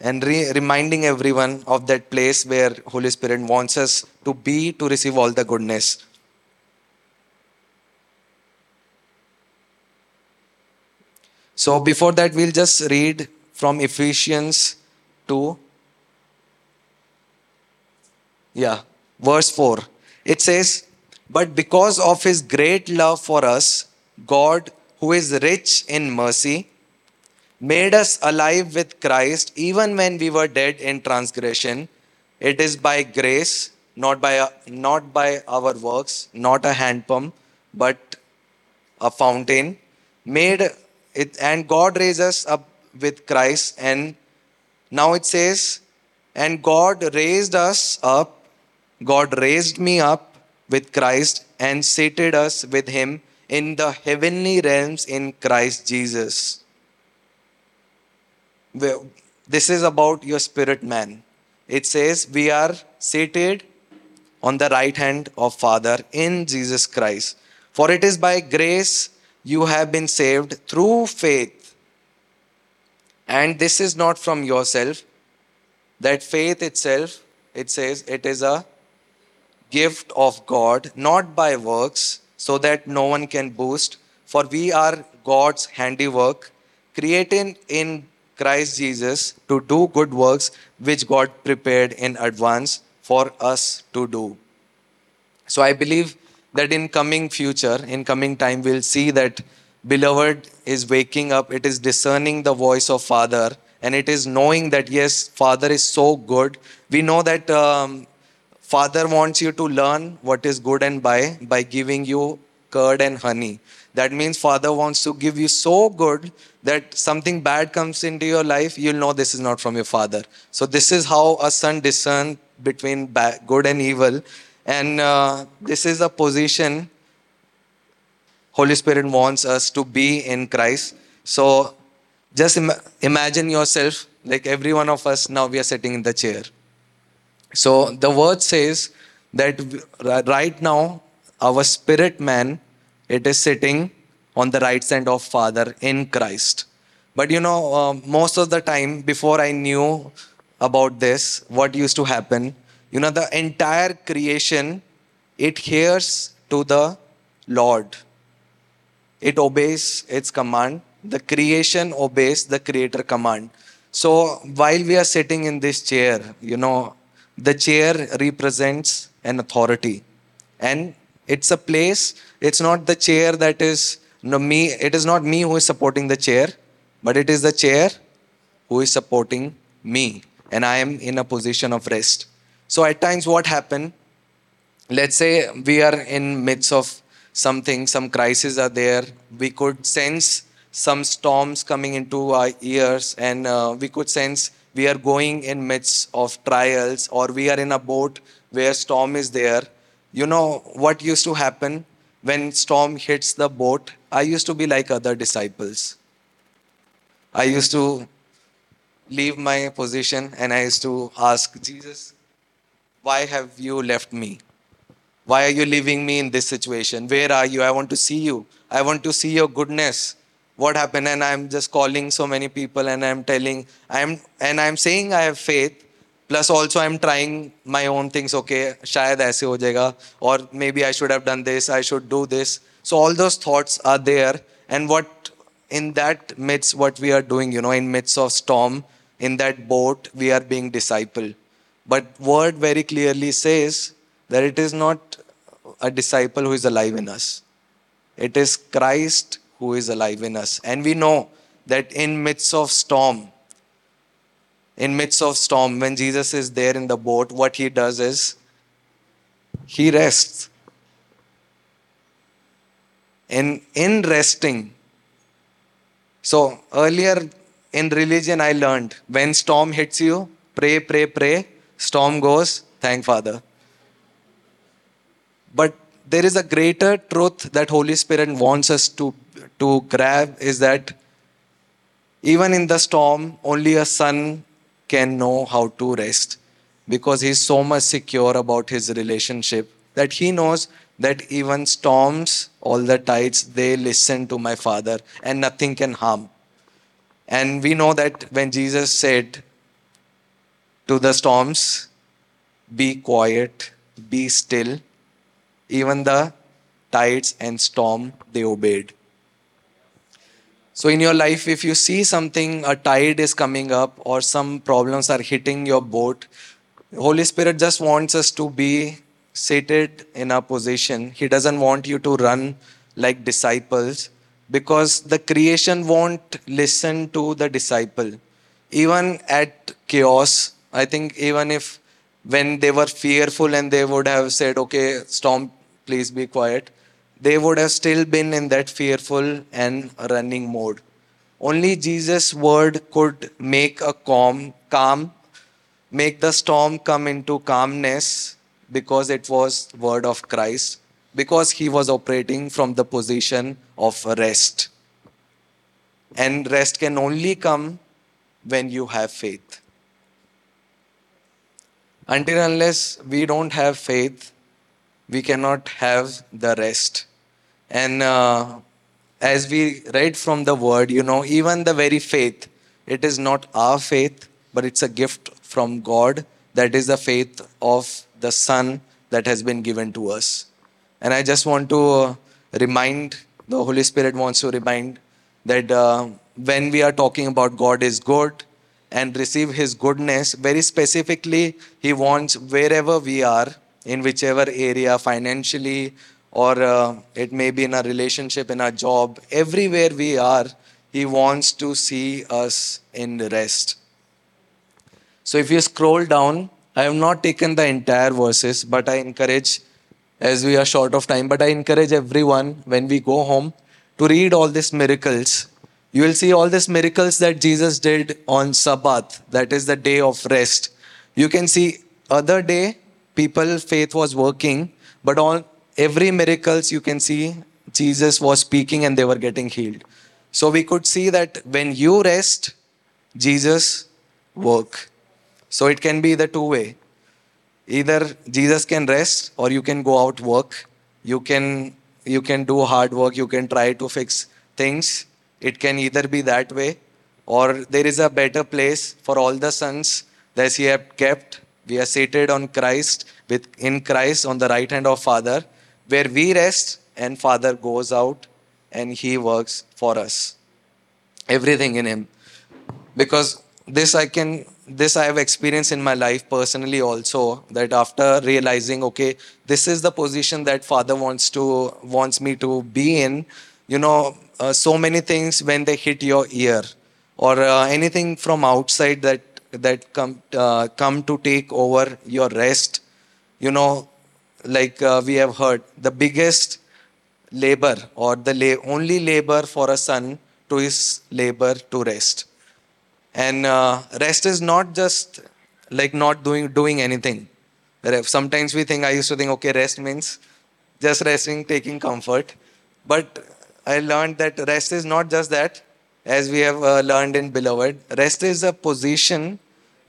and re- reminding everyone of that place where Holy Spirit wants us to be to receive all the goodness. So before that, we'll just read from Ephesians 2. Yeah, verse 4. It says, But because of his great love for us, God, who is rich in mercy, made us alive with Christ even when we were dead in transgression. It is by grace, not by, not by our works, not a hand pump, but a fountain. Made it, and God raised us up with Christ. And now it says, and God raised us up, God raised me up with Christ and seated us with him in the heavenly realms in Christ Jesus. This is about your spirit man. It says, We are seated on the right hand of Father in Jesus Christ. For it is by grace you have been saved through faith. And this is not from yourself. That faith itself, it says, it is a gift of God, not by works, so that no one can boast. For we are God's handiwork, created in Christ Jesus to do good works which God prepared in advance for us to do. So I believe that in coming future, in coming time, we'll see that beloved is waking up, it is discerning the voice of Father, and it is knowing that yes, Father is so good. We know that um, Father wants you to learn what is good and by by giving you curd and honey. That means Father wants to give you so good that something bad comes into your life, you'll know this is not from your Father. So this is how a son discerns between bad, good and evil, and uh, this is a position Holy Spirit wants us to be in Christ. So just Im- imagine yourself like every one of us now we are sitting in the chair. So the word says that right now our spirit man it is sitting on the right side of Father in Christ. But you know, uh, most of the time before I knew about this, what used to happen, you know, the entire creation it hears to the Lord it obeys its command. The creation obeys the creator command. So while we are sitting in this chair, you know, the chair represents an authority. And it's a place, it's not the chair that is no me, it is not me who is supporting the chair, but it is the chair who is supporting me. And I am in a position of rest. So at times what happened? let's say we are in midst of something some crises are there we could sense some storms coming into our ears and uh, we could sense we are going in midst of trials or we are in a boat where storm is there you know what used to happen when storm hits the boat i used to be like other disciples i used to leave my position and i used to ask jesus why have you left me why are you leaving me in this situation? Where are you? I want to see you. I want to see your goodness. What happened? And I'm just calling so many people and I'm telling, I'm and I'm saying I have faith. Plus also I'm trying my own things. Okay, shayad aise ho jayega. Or maybe I should have done this. I should do this. So all those thoughts are there. And what in that midst, what we are doing, you know, in midst of storm, in that boat, we are being disciple. But word very clearly says that it is not a disciple who is alive in us. It is Christ who is alive in us. And we know that in midst of storm, in midst of storm, when Jesus is there in the boat, what he does is he rests. In, in resting, so earlier in religion, I learned when storm hits you, pray, pray, pray. Storm goes, thank Father. But there is a greater truth that Holy Spirit wants us to, to grab is that even in the storm, only a son can know how to rest because he's so much secure about his relationship that he knows that even storms, all the tides, they listen to my father and nothing can harm. And we know that when Jesus said to the storms, Be quiet, be still, even the tides and storm, they obeyed. So, in your life, if you see something, a tide is coming up or some problems are hitting your boat, Holy Spirit just wants us to be seated in a position. He doesn't want you to run like disciples, because the creation won't listen to the disciple. Even at chaos, I think even if when they were fearful and they would have said, okay, storm, please be quiet, they would have still been in that fearful and running mode. Only Jesus' word could make a calm, calm, make the storm come into calmness because it was word of Christ, because he was operating from the position of rest. And rest can only come when you have faith. Until unless we don't have faith, we cannot have the rest. And uh, as we read from the word, you know, even the very faith, it is not our faith, but it's a gift from God. That is the faith of the Son that has been given to us. And I just want to uh, remind, the Holy Spirit wants to remind that uh, when we are talking about God is good and receive His goodness, very specifically, He wants wherever we are, in whichever area, financially, or uh, it may be in a relationship, in a job, everywhere we are, He wants to see us in rest. So if you scroll down, I have not taken the entire verses, but I encourage, as we are short of time, but I encourage everyone when we go home to read all these miracles. You will see all these miracles that Jesus did on Sabbath, that is the day of rest. You can see other day people faith was working, but on every miracles you can see Jesus was speaking and they were getting healed. So we could see that when you rest, Jesus work. So it can be the two way. Either Jesus can rest or you can go out work. You can you can do hard work, you can try to fix things. It can either be that way or there is a better place for all the sons that he have kept. We are seated on Christ with in Christ on the right hand of Father, where we rest and Father goes out and he works for us. Everything in him. Because this I can this I have experienced in my life personally also that after realizing okay this is the position that father wants to wants me to be in you know uh, so many things when they hit your ear or uh, anything from outside that that come uh, come to take over your rest. You know like uh, we have heard the biggest labor or the la- only labor for a son to his labor to rest. And uh, rest is not just like not doing doing anything. Sometimes we think i used to think okay rest means just resting taking comfort. But i learned that rest is not just that as we have uh, learned in beloved. Rest is a position.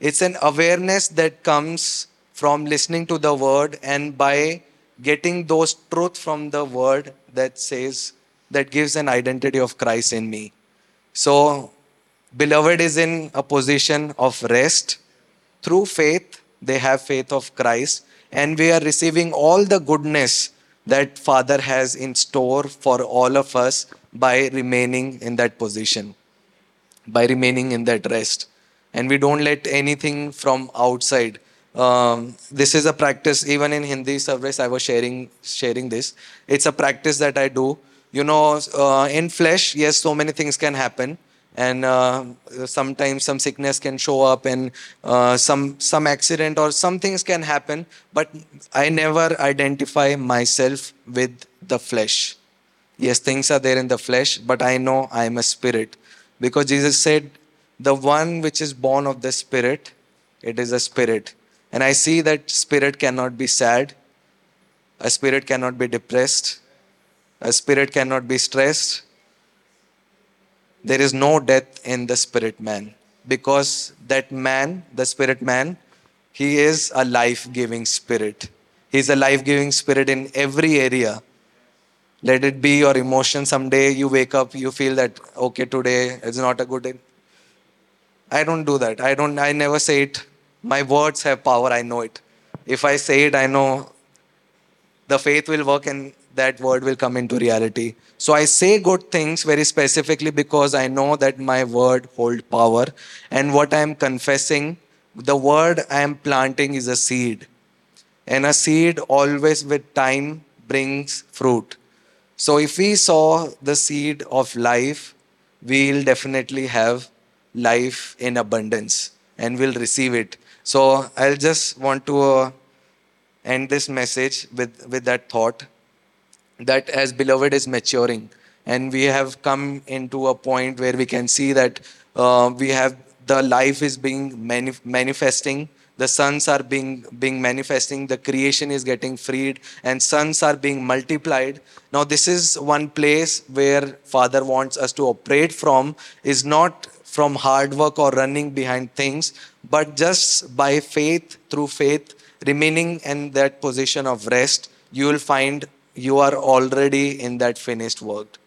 It's an awareness that comes from listening to the word and by getting those truth from the word that says that gives an identity of christ in me. So Beloved is in a position of rest. Through faith, they have faith of Christ, and we are receiving all the goodness that Father has in store for all of us by remaining in that position, by remaining in that rest. And we don't let anything from outside. Um, this is a practice, even in Hindi service, I was sharing sharing this. It's a practice that I do. You know, uh, in flesh, yes, so many things can happen and uh, sometimes some sickness can show up and uh, some some accident or some things can happen but i never identify myself with the flesh. Yes things are there in the flesh but i know i am a spirit. Because jesus said the one which is born of the spirit it is a spirit. And i see that spirit cannot be sad. A spirit cannot be depressed. A spirit cannot be stressed there is no death in the spirit man because that man, the spirit man, he is a life giving spirit. He's a life giving spirit in every area. Let it be your emotion. Someday you wake up, you feel that, okay, today is not a good day. I don't do that. I don't, I never say it. My words have power. I know it. If I say it, I know the faith will work and that word will come into reality. So I say good things very specifically because I know that my word hold power and what I am confessing, the word I am planting is a seed. And a seed always with time brings fruit. So if we sow the seed of life, we'll definitely have life in abundance and we'll receive it. So I'll just want to uh, end this message with, with that thought that as beloved is maturing. And we have come into a point where we can see that uh, we have the life is being manif- manifesting. The sons are being being manifesting. The creation is getting freed and sons are being multiplied. Now this is one place where father wants us to operate from is not from hard work or running behind things but just by faith through faith remaining in that position of rest you will find you are already in that finished work.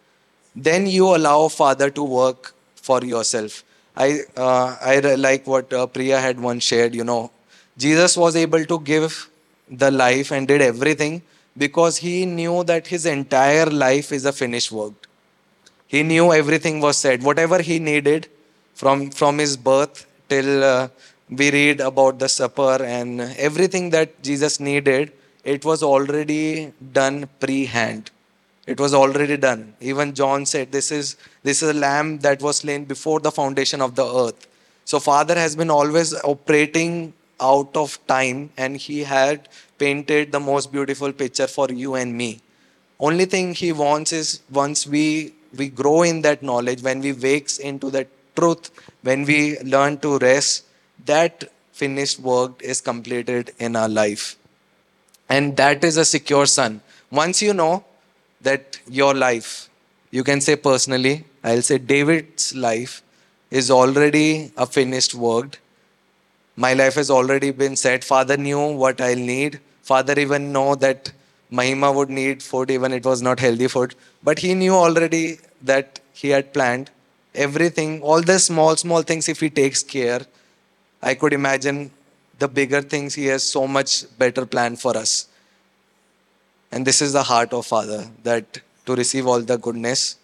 Then you allow father to work for yourself. I uh, i like what uh, priya had once shared you know jesus was able to give the life and did everything because he knew that his entire life is a finished work. He knew everything was said. Whatever he needed from from his birth till uh, we read about the supper and everything that jesus needed it was already done pre-hand. It was already done. Even john said this is this is a lamb that was slain before the foundation of the earth. So father has been always operating out of time and he had painted the most beautiful picture for you and me. Only thing he wants is once we we grow in that knowledge when we wakes into that truth when we learn to rest that finished work is completed in our life and that is a secure son once you know that your life you can say personally i'll say david's life is already a finished work. My life has already been set father knew what i'll need. Father even know that mahima would need food even it was not healthy food. But he knew already that he had planned everything all the small small things if he takes care i could imagine the bigger things he has so much better plan for us. And this is the heart of father that to receive all the goodness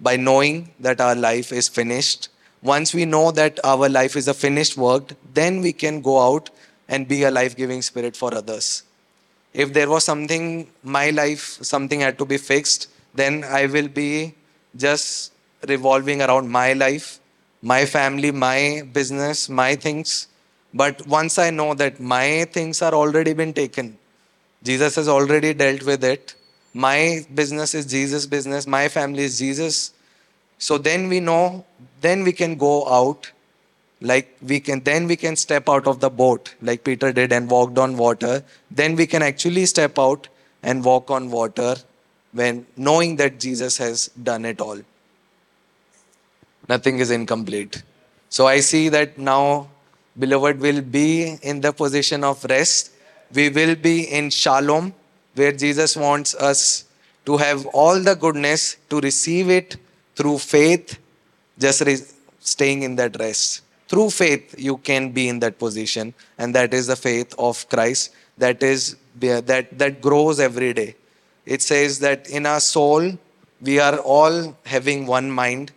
by knowing that our life is finished. Once we know that our life is a finished work then we can go out and be a life giving spirit for others. If there was something my life something had to be fixed then i will be just revolving around my life my family my business my things but once i know that my things are already been taken jesus has already dealt with it. My business is jesus business. My family is jesus. So then we know then we can go out. Like we can then we can step out of the boat like peter did and walked on water. Then we can actually step out and walk on water when knowing that jesus has done it all. Nothing is incomplete. So i see that now beloved will be in the position of rest. We will be in shalom where jesus wants us to have all the goodness to receive it through faith just re- staying in that rest. Through faith you can be in that position and that is the faith of christ that is that that grows every day. It says that in our soul we are all having one mind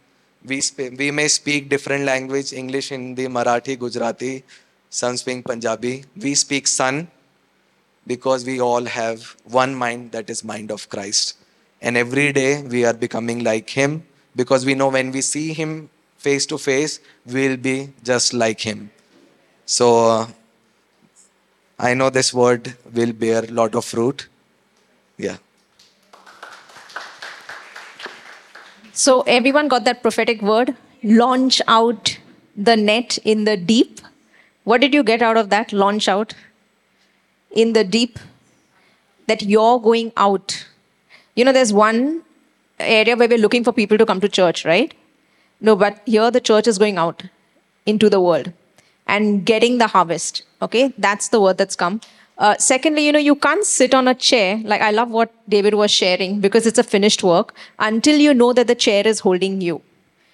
we, sp- we may speak different language english hindi marathi gujarati some speak punjabi. We speak sun because we all have one mind that is mind of christ. And every day we are becoming like him because we know when we see him face to face we'll be just like him. So uh, i know this word will bear lot of fruit. Yeah So everyone got that prophetic word launch out the net in the deep. What did you get out of that? Launch out in the deep. That you're going out. You know, there's one area where we're looking for people to come to church, right? No, but here the church is going out into the world and getting the harvest. Okay, that's the word that's come. Uh, secondly, you know, you can't sit on a chair. Like, I love what David was sharing because it's a finished work until you know that the chair is holding you.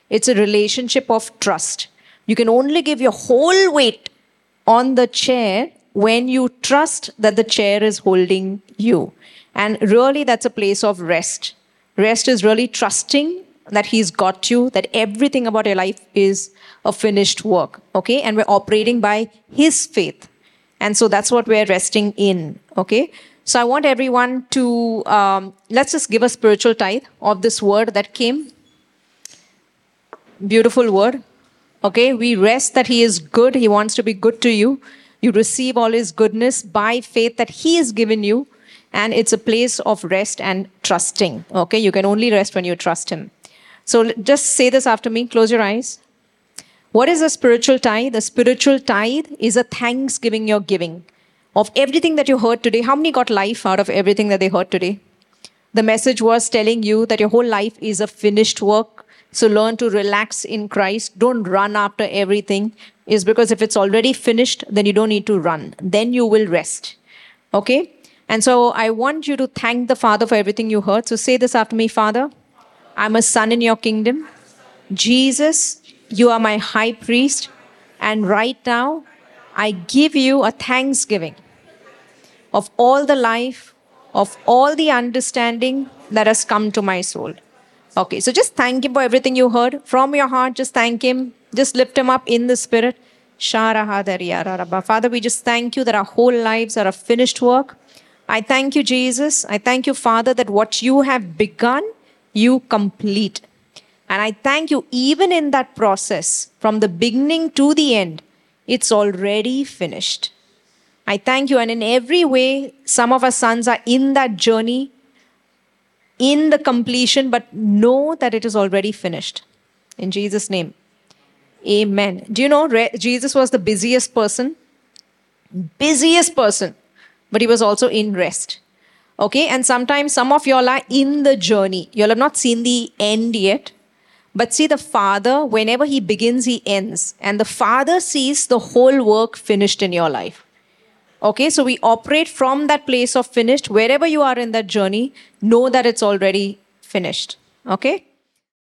It's a relationship of trust. You can only give your whole weight on the chair when you trust that the chair is holding you. And really, that's a place of rest. Rest is really trusting that He's got you, that everything about your life is a finished work. Okay? And we're operating by His faith. And so that's what we're resting in. Okay? So I want everyone to um, let's just give a spiritual tithe of this word that came. Beautiful word. Okay, we rest that He is good. He wants to be good to you. You receive all His goodness by faith that He has given you, and it's a place of rest and trusting. Okay, you can only rest when you trust Him. So just say this after me. Close your eyes. What is a spiritual tithe? A spiritual tithe is a thanksgiving you're giving of everything that you heard today. How many got life out of everything that they heard today? The message was telling you that your whole life is a finished work. So learn to relax in Christ. Don't run after everything. Is because if it's already finished, then you don't need to run. Then you will rest. Okay? And so I want you to thank the Father for everything you heard. So say this after me, Father. I'm a son in your kingdom. Jesus, you are my high priest. And right now, I give you a thanksgiving of all the life, of all the understanding that has come to my soul. Okay, so just thank Him for everything you heard. From your heart, just thank Him. Just lift Him up in the Spirit. Father, we just thank you that our whole lives are a finished work. I thank you, Jesus. I thank you, Father, that what you have begun, you complete. And I thank you, even in that process, from the beginning to the end, it's already finished. I thank you. And in every way, some of our sons are in that journey, in the completion, but know that it is already finished. In Jesus' name. Amen. Do you know Jesus was the busiest person? Busiest person, but he was also in rest. Okay, and sometimes some of y'all are in the journey. Y'all have not seen the end yet. But see, the Father, whenever He begins, He ends. And the Father sees the whole work finished in your life. Okay, so we operate from that place of finished. Wherever you are in that journey, know that it's already finished. Okay?